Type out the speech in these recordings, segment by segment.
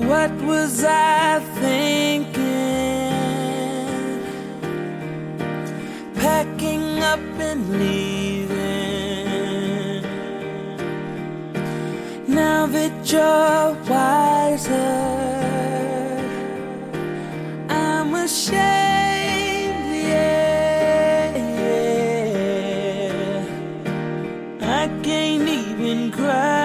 What was I thinking? Packing up and leaving. Now that you're wiser, I'm ashamed. I can't even cry.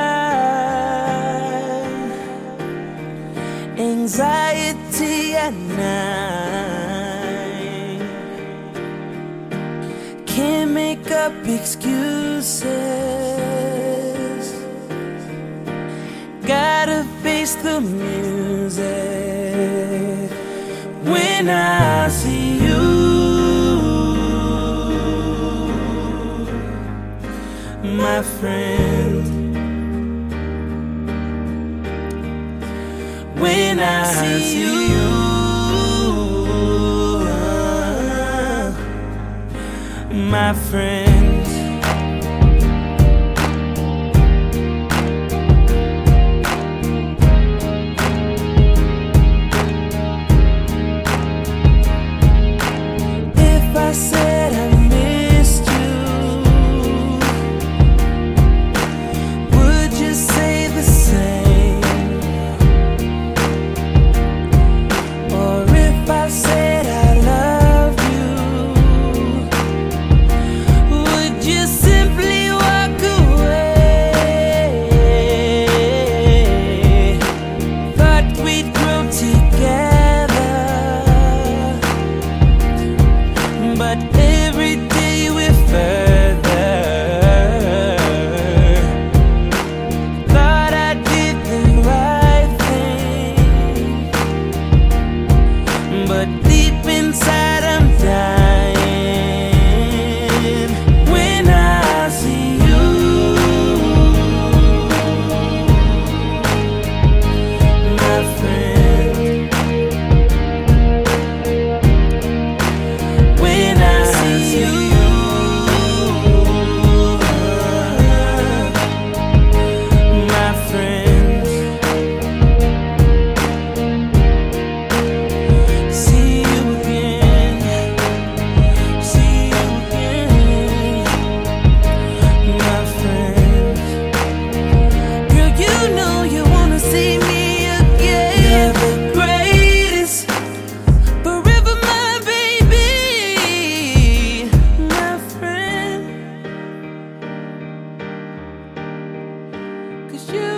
Anxiety at night. Can't make up excuses. Gotta face the music when I see you. My friend, when I see you, my friend. Cause you.